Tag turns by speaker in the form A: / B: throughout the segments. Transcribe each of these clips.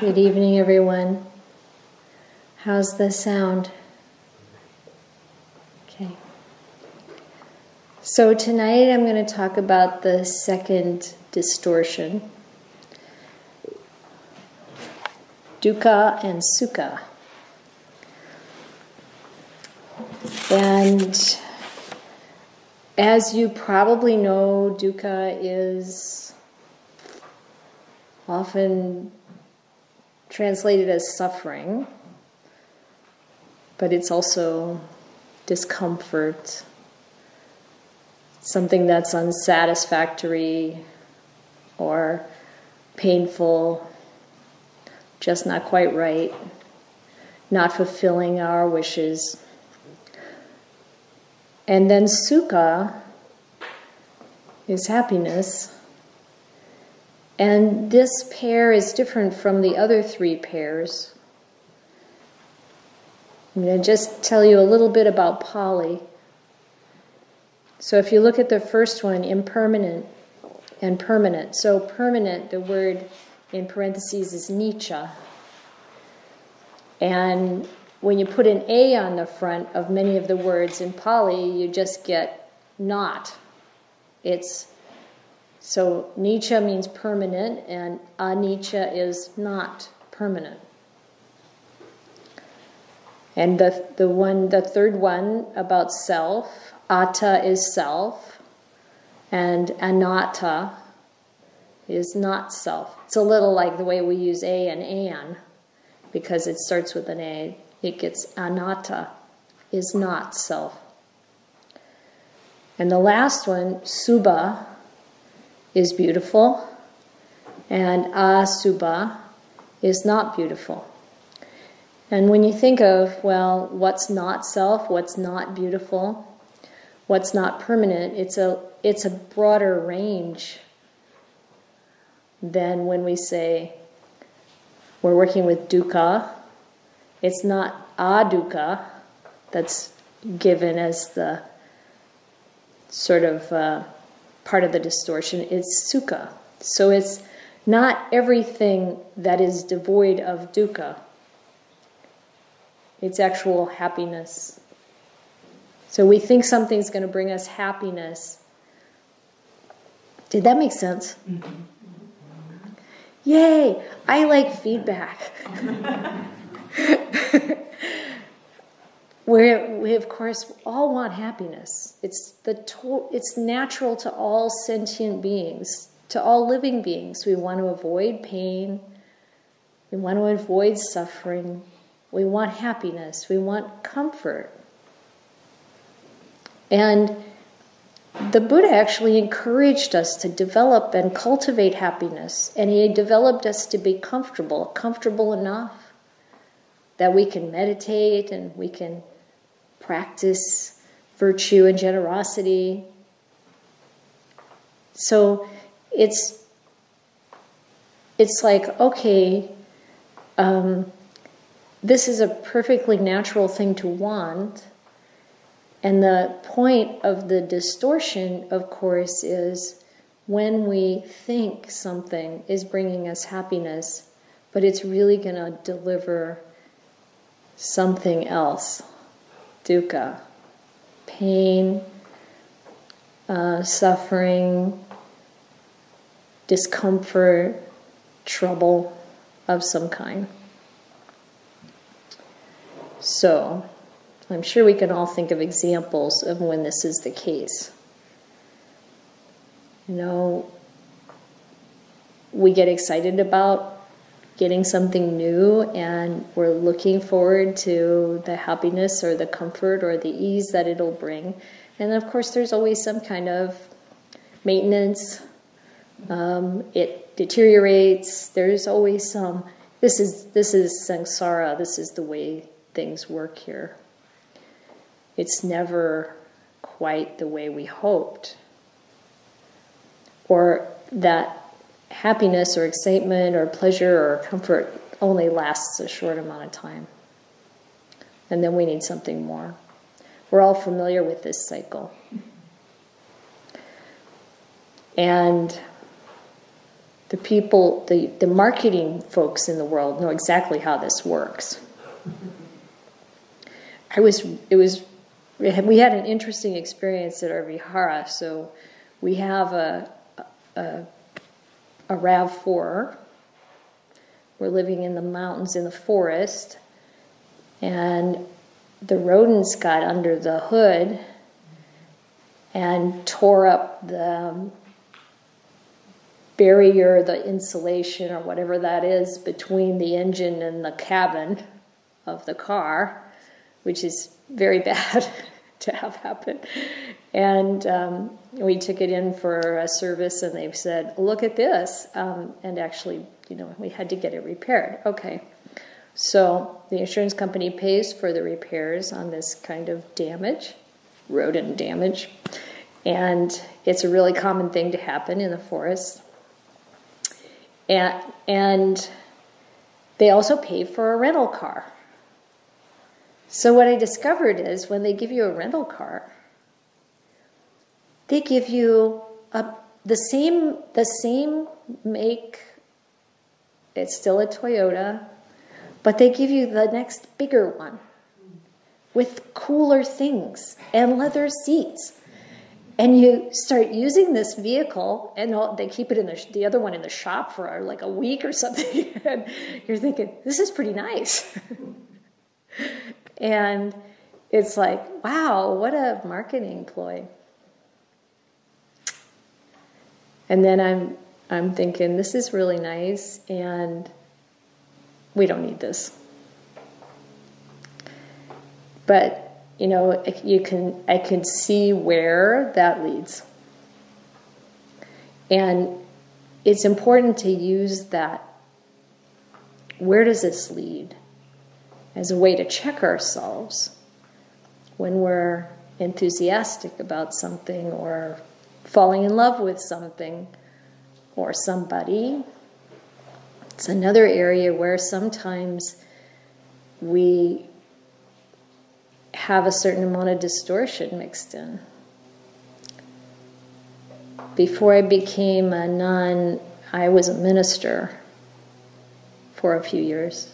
A: Good evening, everyone. How's the sound? Okay. So, tonight I'm going to talk about the second distortion dukkha and sukha. And as you probably know, dukkha is often translated as suffering, but it's also discomfort, something that's unsatisfactory or painful, just not quite right, not fulfilling our wishes. And then sukha is happiness and this pair is different from the other three pairs. I'm going to just tell you a little bit about Pali. So if you look at the first one, impermanent and permanent. So permanent, the word in parentheses is nicca. And when you put an A on the front of many of the words in Pali, you just get not. It's so nicca means permanent, and anicca is not permanent. And the, the one, the third one about self, atta is self, and anatta is not self. It's a little like the way we use a and an, because it starts with an a. It gets anatta is not self. And the last one, subha, is beautiful, and asubha is not beautiful. And when you think of, well, what's not self, what's not beautiful, what's not permanent, it's a, it's a broader range than when we say we're working with dukkha. It's not adukkha that's given as the sort of uh, part of the distortion is sukha. So it's not everything that is devoid of dukkha. It's actual happiness. So we think something's going to bring us happiness. Did that make sense? Mm-hmm. Yay! I like feedback. where we of course all want happiness. It's the it's natural to all sentient beings to all living beings. We want to avoid pain. We want to avoid suffering. We want happiness. We want comfort. And the buddha actually encouraged us to develop and cultivate happiness and he developed us to be comfortable comfortable enough that we can meditate and we can practice virtue and generosity. So it's it's like okay, um, this is a perfectly natural thing to want. And the point of the distortion, of course, is when we think something is bringing us happiness, but it's really going to deliver something else dukkha, pain, uh, suffering, discomfort, trouble of some kind. So, I'm sure we can all think of examples of when this is the case. You know, we get excited about getting something new and we're looking forward to the happiness or the comfort or the ease that it'll bring. And of course, there's always some kind of maintenance. Um, it deteriorates. There's always some. This is this is samsara. This is the way things work here. It's never quite the way we hoped, or that happiness or excitement or pleasure or comfort only lasts a short amount of time. And then we need something more. We're all familiar with this cycle. And the people, the, the marketing folks in the world know exactly how this works. I was, it was, we had an interesting experience at our vihara. So we have a, a, a RAV4. We're living in the mountains in the forest, and the rodents got under the hood and tore up the um, barrier, the insulation, or whatever that is between the engine and the cabin of the car, which is very bad to have happen. And um, we took it in for a service, and they said, "Look at this!" Um, and actually, you know, we had to get it repaired. Okay, so the insurance company pays for the repairs on this kind of damage, rodent damage, and it's a really common thing to happen in the forest. And, and they also pay for a rental car. So, what I discovered is when they give you a rental car, they give you a, the same the same make. It's still a Toyota, but they give you the next bigger one with cooler things and leather seats and you start using this vehicle and they keep it in the, the other one in the shop for like a week or something and you're thinking this is pretty nice and it's like wow what a marketing ploy. And then i'm i'm thinking this is really nice and we don't need this. But you know, you can I can see where that leads. And it's important to use that. Where does this lead as a way to check ourselves when we're enthusiastic about something or falling in love with something or somebody. It's another area where sometimes we have a certain amount of distortion mixed in. Before I became a nun, I was a minister for a few years.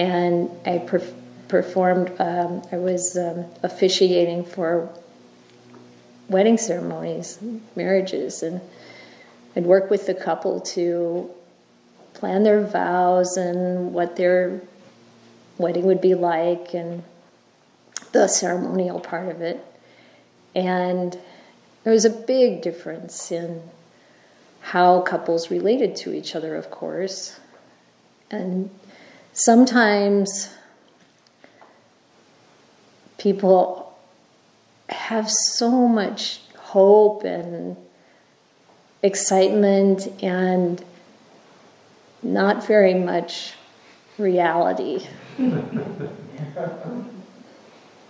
A: And I per- performed, um, I was um, officiating for wedding ceremonies, marriages, and I'd work with the couple to plan their vows and what their wedding would be like and the ceremonial part of it. And there was a big difference in how couples related to each other, of course. And sometimes people have so much hope and excitement and not very much reality.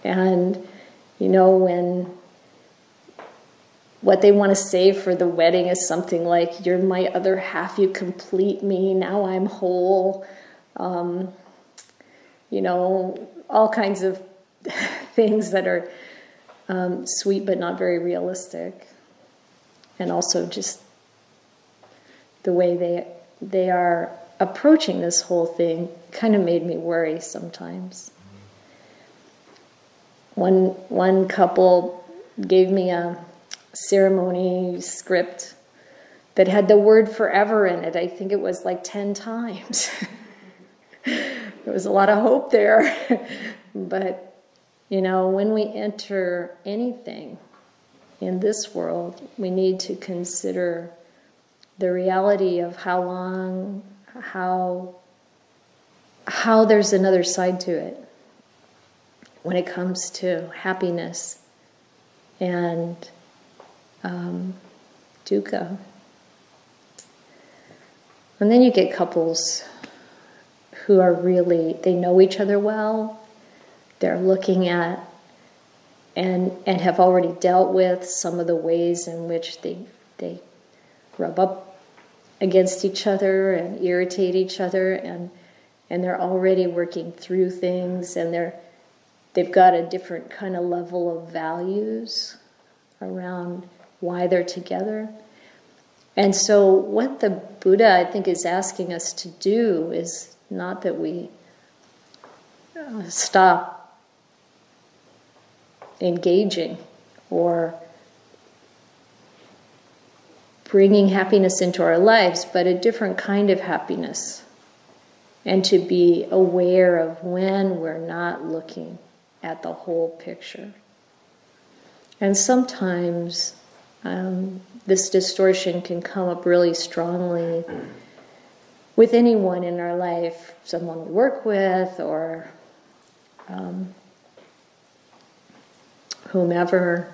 A: And, you know, when what they want to say for the wedding is something like, You're my other half, you complete me, now I'm whole. Um, you know, all kinds of things that are um, sweet but not very realistic. And also just the way they, they are approaching this whole thing kind of made me worry sometimes one one couple gave me a ceremony script that had the word forever in it. I think it was like 10 times. there was a lot of hope there. but, you know, when we enter anything in this world, we need to consider the reality of how long, how, how there's another side to it when it comes to happiness and um, dukkha. And then you get couples who are really, they know each other well, they're looking at and, and have already dealt with some of the ways in which they, they rub up against each other and irritate each other and, and they're already working through things and they're they've got a different kind of level of values around why they're together. And so, what the Buddha, I think, is asking us to do is not that we uh, stop engaging or bringing happiness into our lives, but a different kind of happiness. And to be aware of when we're not looking at the whole picture. And sometimes um, this distortion can come up really strongly with anyone in our life, someone we work with, or um, whomever,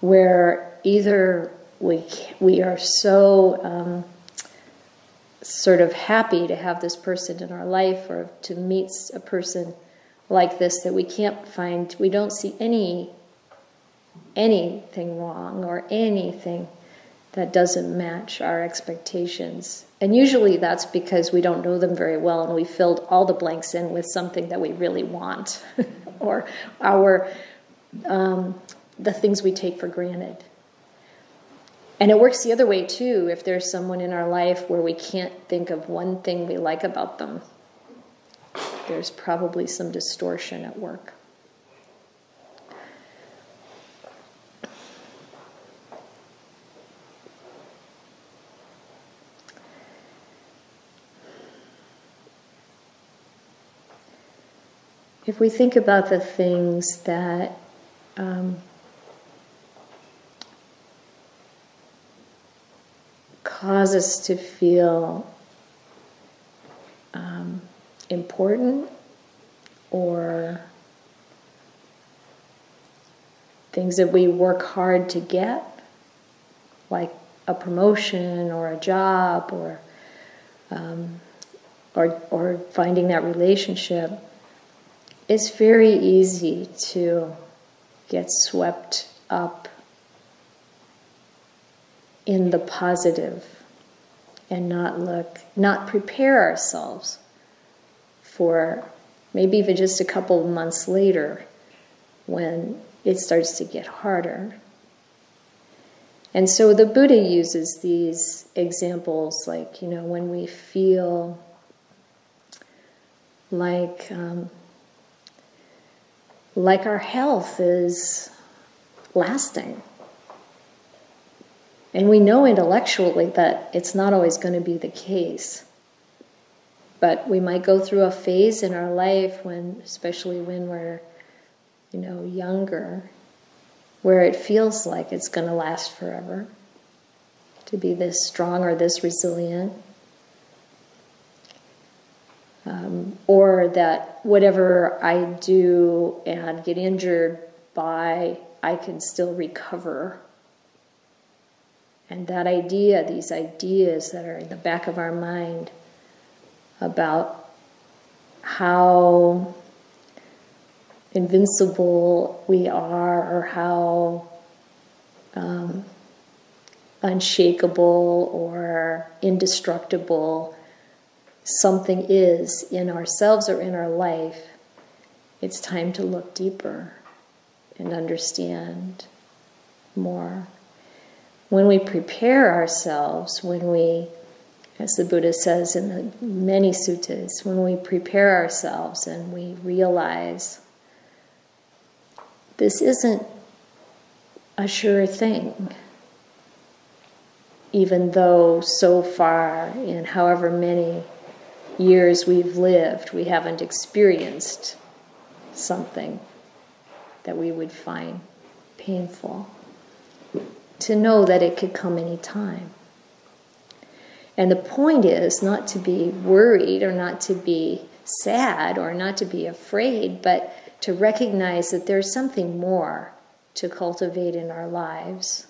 A: where either we we are so um, sort of happy to have this person in our life or to meet a person like this that we can't find we don't see any anything wrong or anything that doesn't match our expectations and usually that's because we don't know them very well and we filled all the blanks in with something that we really want or our um, the things we take for granted and it works the other way too. If there's someone in our life where we can't think of one thing we like about them, there's probably some distortion at work. If we think about the things that um, cause us to feel um, important or things that we work hard to get, like a promotion or a job or um, or, or finding that relationship, it's very easy to get swept up in the positive and not look, not prepare ourselves for maybe even just a couple of months later when it starts to get harder. And so the Buddha uses these examples like, you know, when we feel like, um, like our health is lasting and we know intellectually that it's not always going to be the case. But we might go through a phase in our life when, especially when we're, you know, younger, where it feels like it's going to last forever, to be this strong or this resilient. Um, or that whatever I do and get injured by, I can still recover. And that idea, these ideas that are in the back of our mind about how invincible we are or how um, unshakable or indestructible something is in ourselves or in our life, it's time to look deeper and understand more. When we prepare ourselves, when we, as the Buddha says in the many suttas, when we prepare ourselves and we realize this isn't a sure thing, even though so far in however many years we've lived, we haven't experienced something that we would find painful to know that it could come any time. And the point is not to be worried or not to be sad or not to be afraid, but to recognize that there's something more to cultivate in our lives,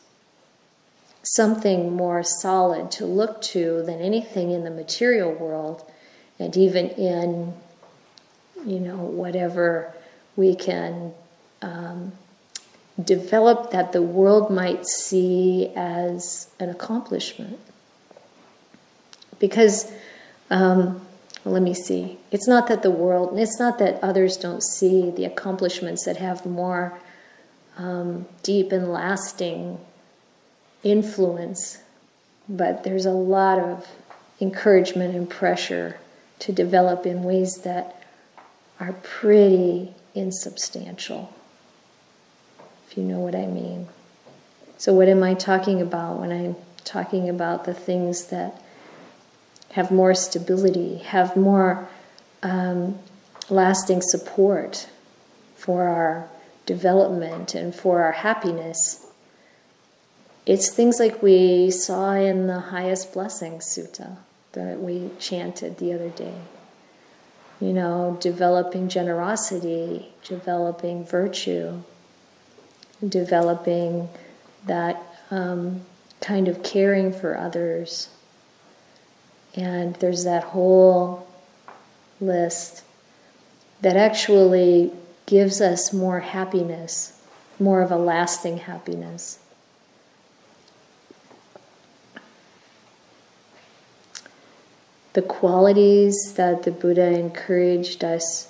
A: something more solid to look to than anything in the material world, and even in, you know, whatever we can um, develop that the world might see as an accomplishment. Because, um, well, let me see, it's not that the world, it's not that others don't see the accomplishments that have more um, deep and lasting influence, but there's a lot of encouragement and pressure to develop in ways that are pretty insubstantial, if you know what I mean. So, what am I talking about when I'm talking about the things that have more stability, have more um, lasting support for our development and for our happiness? It's things like we saw in the highest blessings sutta that we chanted the other day. You know, developing generosity, developing virtue, developing that um, kind of caring for others. And there's that whole list that actually gives us more happiness, more of a lasting happiness. The qualities that the Buddha encouraged us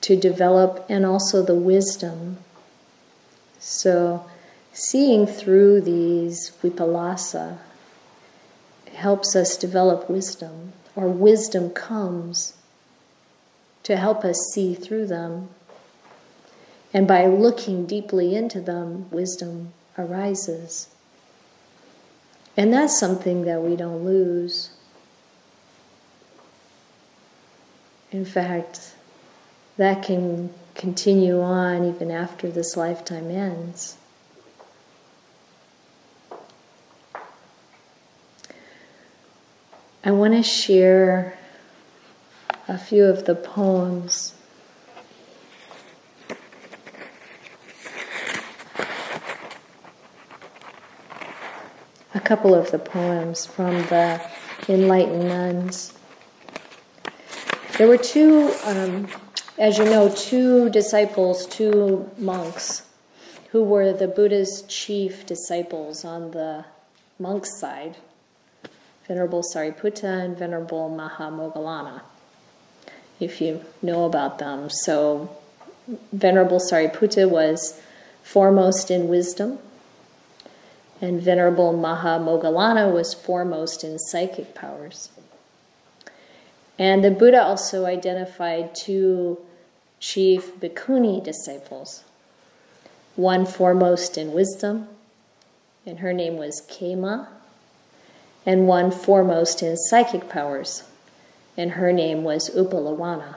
A: to develop, and also the wisdom. So, seeing through these vipallasa helps us develop wisdom, or wisdom comes to help us see through them. And by looking deeply into them, wisdom arises. And that's something that we don't lose. In fact, that can continue on even after this lifetime ends. I want to share a few of the poems. A couple of the poems from the enlightened nuns. There were two, um, as you know, two disciples, two monks, who were the Buddha's chief disciples on the monk's side Venerable Sariputta and Venerable Mahamoggallana, if you know about them. So, Venerable Sariputta was foremost in wisdom, and Venerable Mahamoggallana was foremost in psychic powers. And the Buddha also identified two chief bhikkhuni disciples, one foremost in wisdom, and her name was Khema, and one foremost in psychic powers, and her name was Uppalavanna.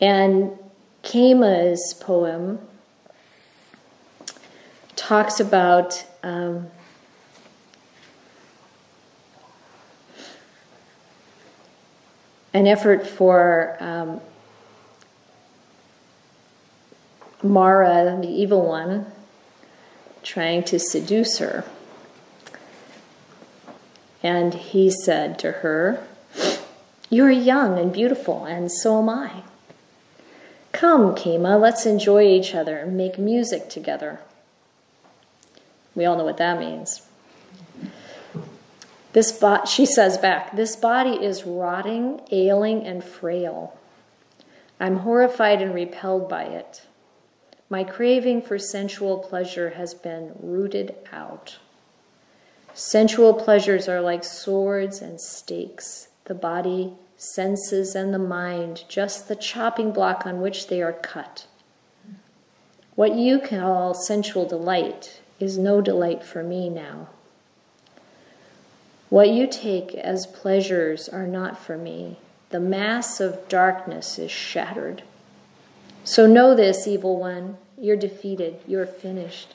A: And Khema's poem talks about um, an effort for um, Mara, the evil one, trying to seduce her. And he said to her, You are young and beautiful, and so am I. Come, Khema, let's enjoy each other and make music together. We all know what that means. This bo- she says back, this body is rotting, ailing, and frail. I'm horrified and repelled by it. My craving for sensual pleasure has been rooted out. Sensual pleasures are like swords and stakes. The body, senses, and the mind, just the chopping block on which they are cut. What you call sensual delight is no delight for me now. What you take as pleasures are not for me. The mass of darkness is shattered. So know this, evil one. You're defeated. You're finished.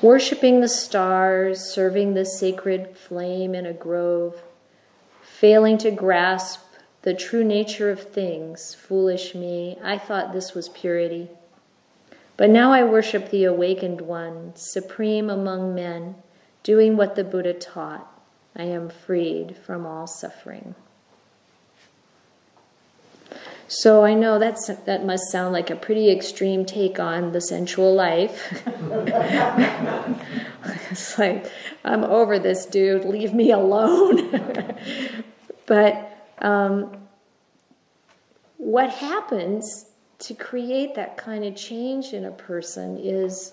A: Worshipping the stars, serving the sacred flame in a grove, failing to grasp the true nature of things, foolish me, I thought this was purity. But now I worship the awakened one, supreme among men Doing what the Buddha taught, I am freed from all suffering. So I know that's that must sound like a pretty extreme take on the sensual life. it's like I'm over this dude. Leave me alone. but um, what happens to create that kind of change in a person is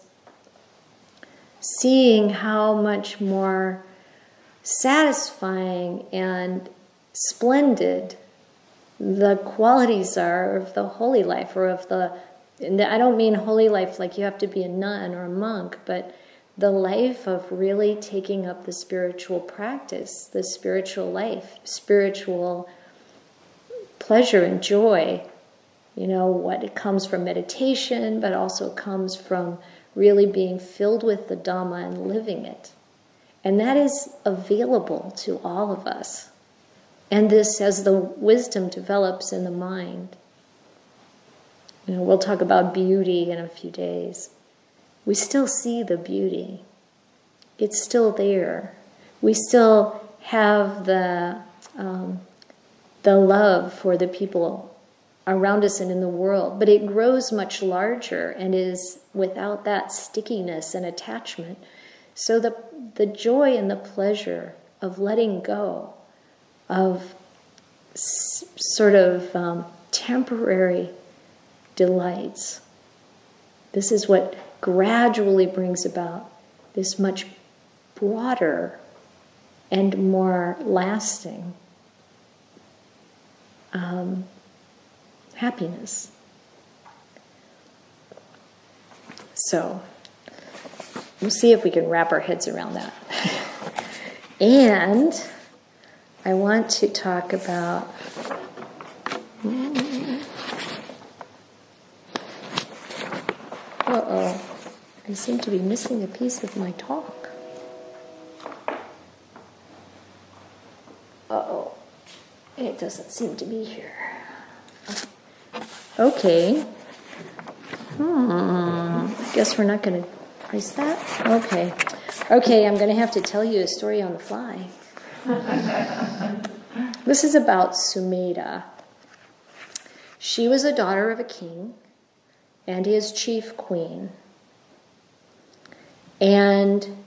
A: seeing how much more satisfying and splendid the qualities are of the holy life or of the I don't mean holy life like you have to be a nun or a monk, but the life of really taking up the spiritual practice, the spiritual life, spiritual pleasure and joy. You know, what it comes from meditation, but also comes from really being filled with the Dhamma and living it. And that is available to all of us. And this, as the wisdom develops in the mind, you know, we'll talk about beauty in a few days. We still see the beauty. It's still there. We still have the um, the love for the people around us and in the world, but it grows much larger and is without that stickiness and attachment. So the the joy and the pleasure of letting go of s- sort of um, temporary delights. This is what gradually brings about this much broader and more lasting um, happiness. So, we'll see if we can wrap our heads around that. and I want to talk about. Uh oh, I seem to be missing a piece of my talk. Uh oh, it doesn't seem to be here. Okay. Hmm, I guess we're not going to price that? Okay. Okay, I'm going to have to tell you a story on the fly. this is about Sumedha. She was a daughter of a king and his chief queen. And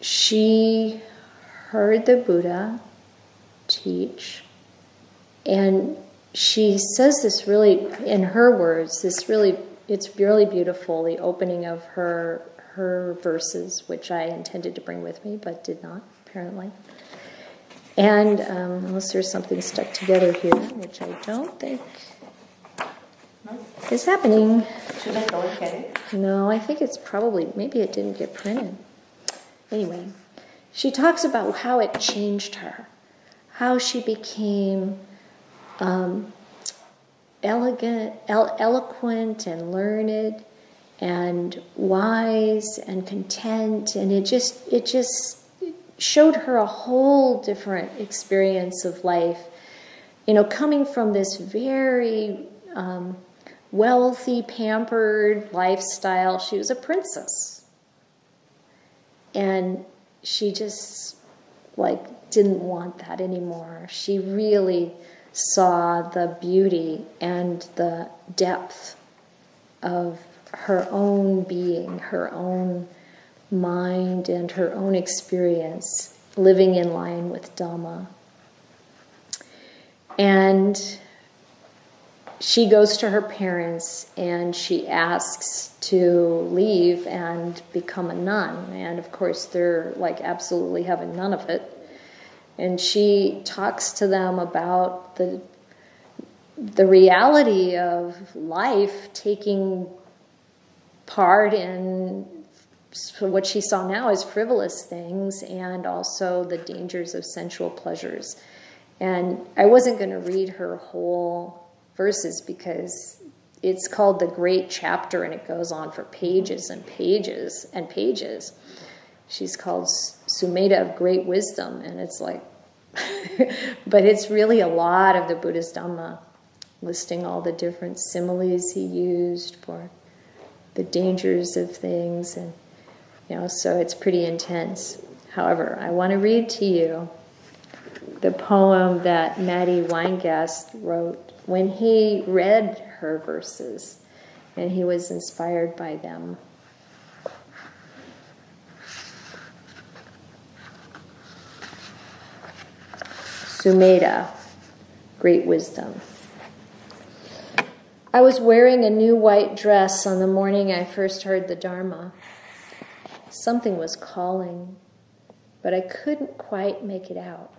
A: she heard the Buddha teach, and she says this really, in her words, this really, it's really beautiful, the opening of her her verses, which I intended to bring with me, but did not, apparently. And um, unless there's something stuck together here, which I don't think is happening.
B: Should I go and get it?
A: No, I think it's probably, maybe it didn't get printed. Anyway, she talks about how it changed her, how she became um, elegant, el- eloquent, and learned, and wise and content, and it just it just showed her a whole different experience of life. You know, coming from this very um, wealthy, pampered lifestyle. She was a princess. And she just like didn't want that anymore. She really saw the beauty and the depth of her own being, her own mind, and her own experience living in line with Dhamma. And she goes to her parents and she asks to leave and become a nun. And of course, they're like absolutely having none of it. And she talks to them about the the reality of life taking part in what she saw now as frivolous things and also the dangers of sensual pleasures. And I wasn't going to read her whole verses because it's called the great chapter and it goes on for pages and pages and pages. She's called Sumedha of Great Wisdom, and it's like, but it's really a lot of the Buddha's Dhamma, listing all the different similes he used for the dangers of things, and you know, so it's pretty intense. However, I want to read to you the poem that Matty Weingast wrote when he read her verses and he was inspired by them. Sumedha, great wisdom. I was wearing a new white dress on the morning I first heard the Dharma. Something was calling, but I couldn't quite make it out.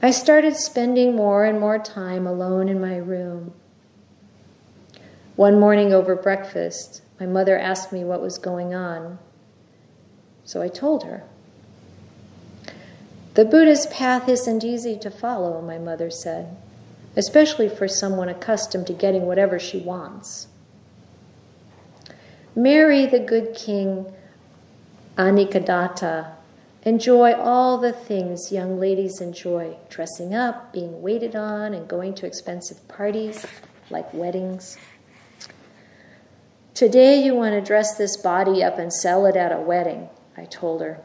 A: I started spending more and more time alone in my room. One morning over breakfast, my mother asked me what was going on, so I told her. The Buddha's path isn't easy to follow, my mother said especially for someone accustomed to getting whatever she wants. Marry the good king Anikadatta. Enjoy all the things young ladies enjoy dressing up, being waited on, and going to expensive parties like weddings. Today you want to dress this body up and sell it at a wedding, I told her.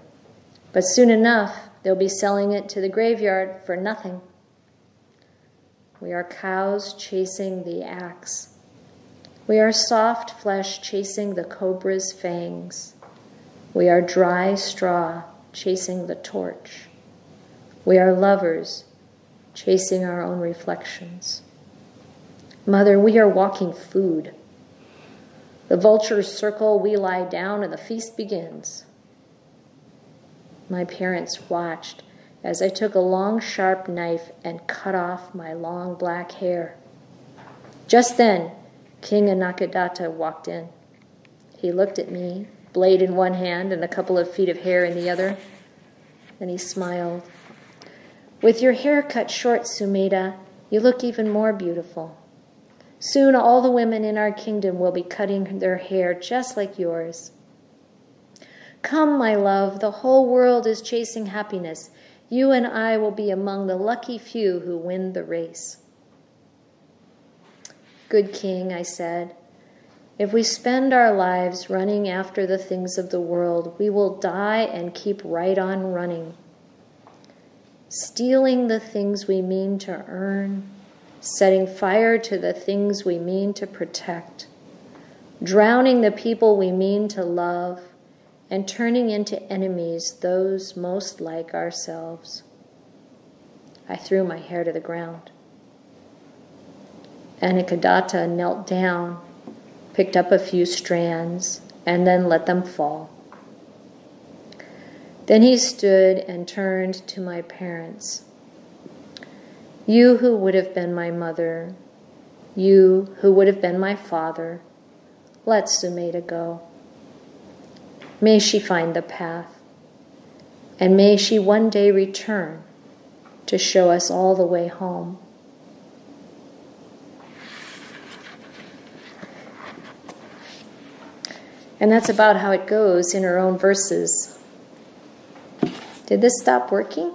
A: But soon enough, they'll be selling it to the graveyard for nothing. We are cows chasing the axe. We are soft flesh chasing the cobra's fangs. We are dry straw chasing the torch. We are lovers chasing our own reflections. Mother, we are walking food. The vultures circle, we lie down, and the feast begins. My parents watched as I took a long, sharp knife and cut off my long black hair. Just then, King Anikadatta walked in. He looked at me, blade in one hand and a couple of feet of hair in the other. Then he smiled. With your hair cut short, Sumedha, you look even more beautiful. Soon all the women in our kingdom will be cutting their hair just like yours. Come, my love, the whole world is chasing happiness. You and I will be among the lucky few who win the race. Good king, I said, if we spend our lives running after the things of the world, we will die and keep right on running. Stealing the things we mean to earn, setting fire to the things we mean to protect, drowning the people we mean to love, and turning into enemies those most like ourselves. I threw my hair to the ground. Anikadatta knelt down, picked up a few strands, and then let them fall. Then he stood and turned to my parents. You who would have been my mother, you who would have been my father, let Sumedha go. May she find the path, and may she one day return to show us all the way home. And that's about how it goes in her own verses. Did this stop working?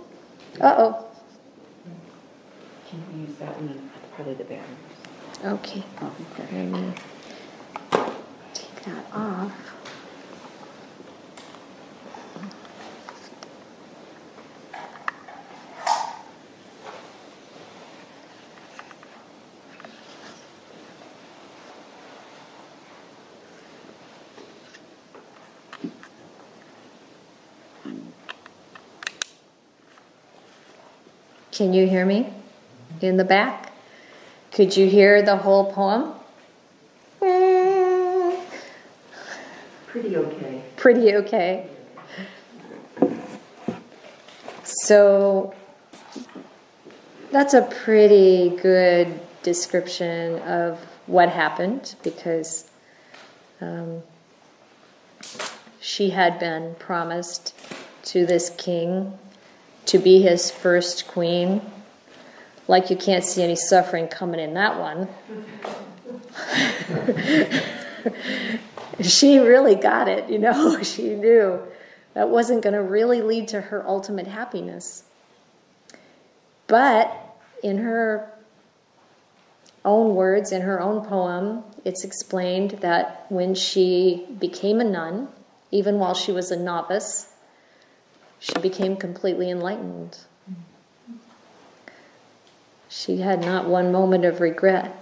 A: Uh oh.
B: Can you use that one part of the batteries?
A: Okay.
B: Oh, okay.
A: Let me take that off. Can you hear me in the back? Could you hear the whole poem?
B: Pretty okay.
A: Pretty okay. So that's a pretty good description of what happened because um, she had been promised to this king to be his first queen. Like you can't see any suffering coming in that one. she really got it, you know, she knew that wasn't going to really lead to her ultimate happiness. But in her own words, in her own poem, it's explained that when she became a nun, even while she was a novice, she became completely enlightened. She had not one moment of regret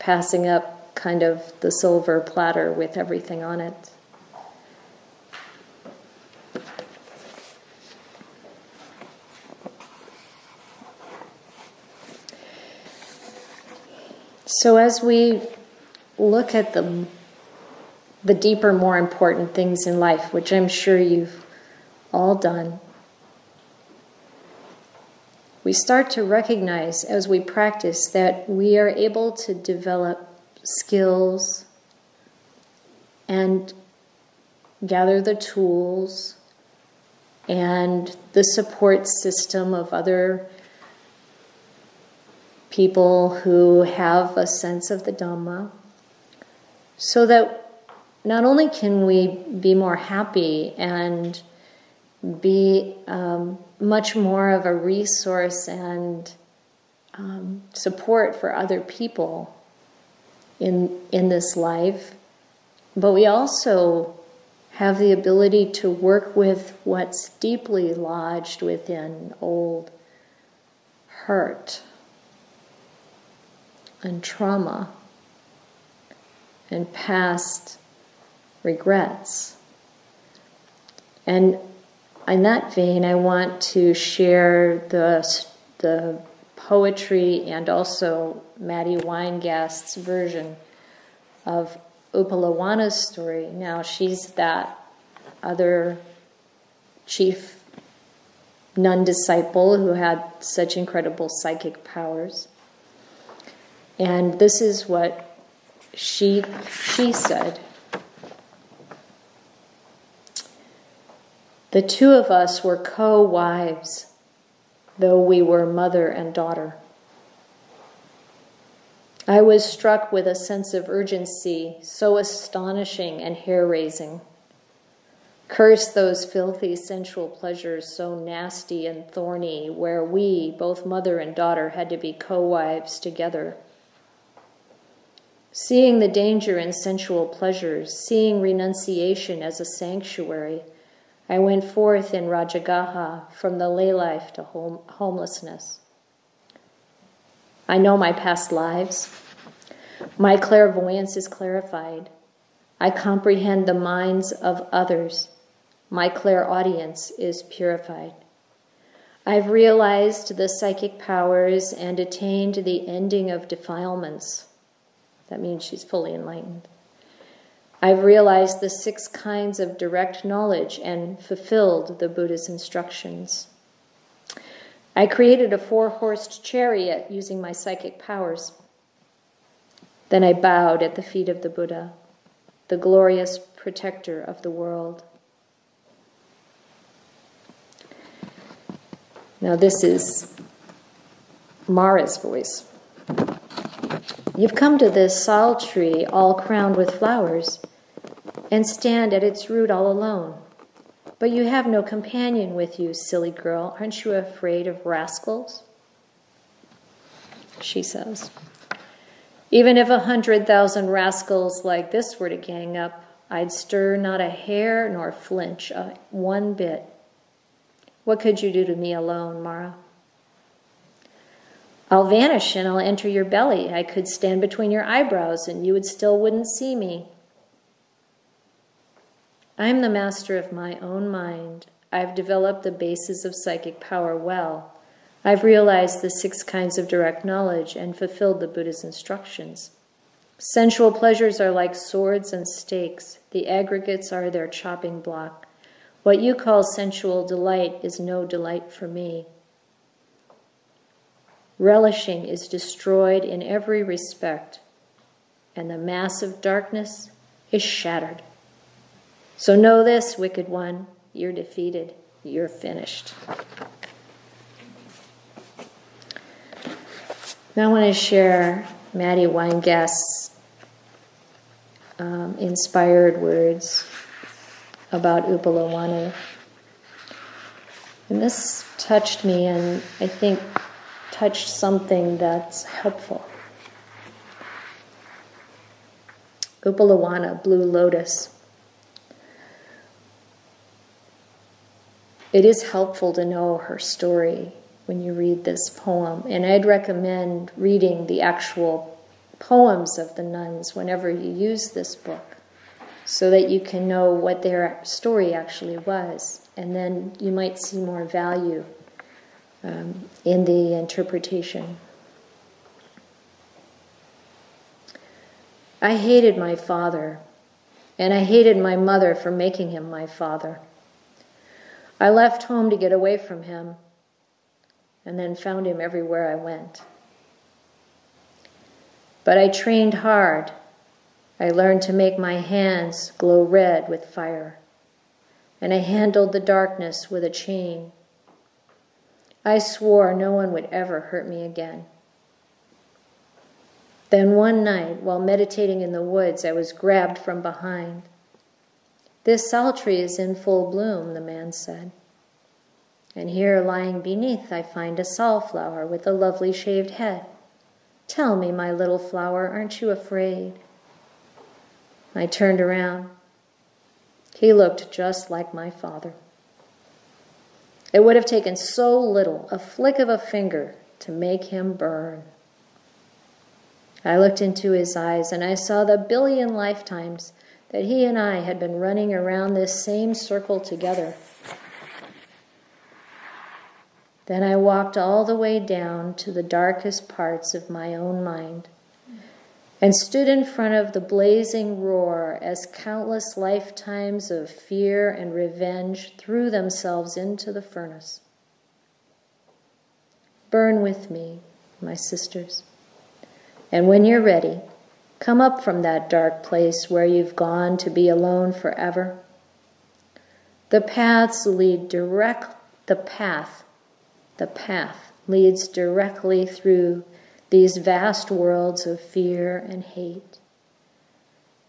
A: passing up kind of the silver platter with everything on it. So as we look at the the deeper, more important things in life, which I'm sure you've all done, we start to recognize as we practice that we are able to develop skills and gather the tools and the support system of other people who have a sense of the Dhamma, so that not only can we be more happy and be um, much more of a resource and um, support for other people in in this life, but we also have the ability to work with what's deeply lodged within old hurt and trauma and past regrets. And in that vein, I want to share the, the poetry and also Matty Weingast's version of Uppalavanna's story. Now, she's that other chief nun disciple who had such incredible psychic powers. And this is what she, she said. The two of us were co wives, though we were mother and daughter. I was struck with a sense of urgency so astonishing and hair raising. Curse those filthy sensual pleasures so nasty and thorny, where we, both mother and daughter, had to be co wives together. Seeing the danger in sensual pleasures, seeing renunciation as a sanctuary, I went forth in Rajagaha from the lay life to home, homelessness. I know my past lives. My clairvoyance is clarified. I comprehend the minds of others. My clairaudience is purified. I've realized the psychic powers and attained the ending of defilements. That means she's fully enlightened. I've realized the six kinds of direct knowledge and fulfilled the Buddha's instructions. I created a four horsed chariot using my psychic powers. Then I bowed at the feet of the Buddha, the glorious protector of the world. Now, this is Mara's voice. You've come to this sal tree all crowned with flowers and stand at its root all alone. But you have no companion with you, silly girl. Aren't you afraid of rascals? She says. Even if a hundred thousand rascals like this were to gang up, I'd stir not a hair nor flinch a, one bit. What could you do to me alone, Mara? I'll vanish and I'll enter your belly. I could stand between your eyebrows and you would still wouldn't see me. I am the master of my own mind. I've developed the basis of psychic power well. I've realized the six kinds of direct knowledge and fulfilled the Buddha's instructions. Sensual pleasures are like swords and stakes, the aggregates are their chopping block. What you call sensual delight is no delight for me relishing is destroyed in every respect, and the mass of darkness is shattered. So know this, wicked one, you're defeated, you're finished. Now I want to share Matty Weingast's um, inspired words about Uppalavanna. And this touched me, and I think touched something that's helpful. Uppalavanna, Blue Lotus. It is helpful to know her story when you read this poem, and I'd recommend reading the actual poems of the nuns whenever you use this book so that you can know what their story actually was, and then you might see more value um, in the interpretation. I hated my father, and I hated my mother for making him my father. I left home to get away from him, and then found him everywhere I went. But I trained hard. I learned to make my hands glow red with fire, and I handled the darkness with a chain. I swore no one would ever hurt me again. Then one night, while meditating in the woods, I was grabbed from behind. This sal tree is in full bloom, the man said. And here, lying beneath, I find a sal flower with a lovely shaved head. Tell me, my little flower, aren't you afraid? I turned around. He looked just like my father. It would have taken so little, a flick of a finger, to make him burn. I looked into his eyes and I saw the billion lifetimes that he and I had been running around this same circle together. Then I walked all the way down to the darkest parts of my own mind and stood in front of the blazing roar as countless lifetimes of fear and revenge threw themselves into the furnace. Burn with me, my sisters. And when you're ready, come up from that dark place where you've gone to be alone forever. The paths lead direct the path the path leads directly through these vast worlds of fear and hate.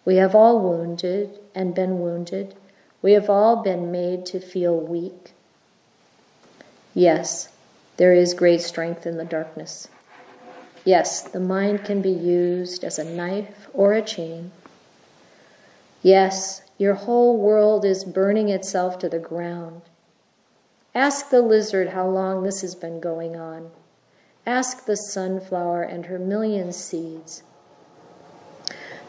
A: We have all wounded and been wounded. We have all been made to feel weak. Yes, there is great strength in the darkness. Yes, the mind can be used as a knife or a chain. Yes, your whole world is burning itself to the ground. Ask the lizard how long this has been going on. Ask the sunflower and her million seeds.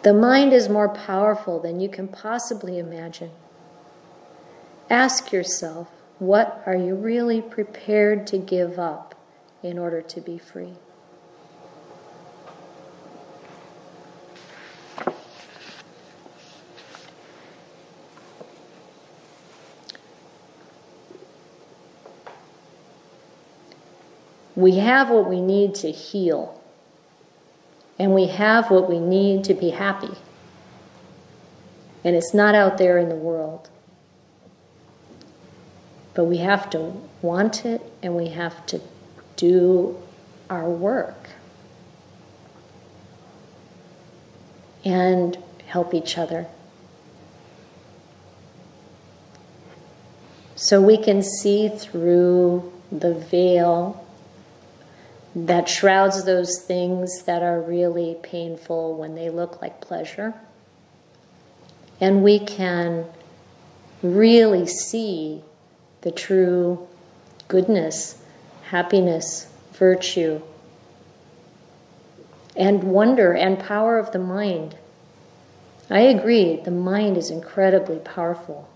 A: The mind is more powerful than you can possibly imagine. Ask yourself, what are you really prepared to give up in order to be free? We have what we need to heal, and we have what we need to be happy. And it's not out there in the world. But we have to want it and we have to do our work and help each other. So we can see through the veil that shrouds those things that are really painful when they look like pleasure. And we can really see the true goodness, happiness, virtue, and wonder and power of the mind. I agree, the mind is incredibly powerful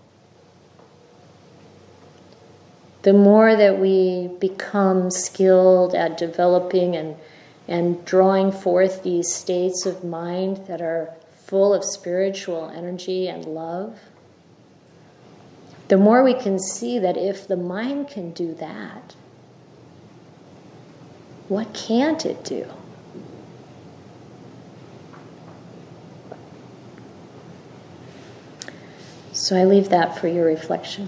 A: the more that we become skilled at developing and, and drawing forth these states of mind that are full of spiritual energy and love, the more we can see that if the mind can do that, what can't it do? So I leave that for your reflection.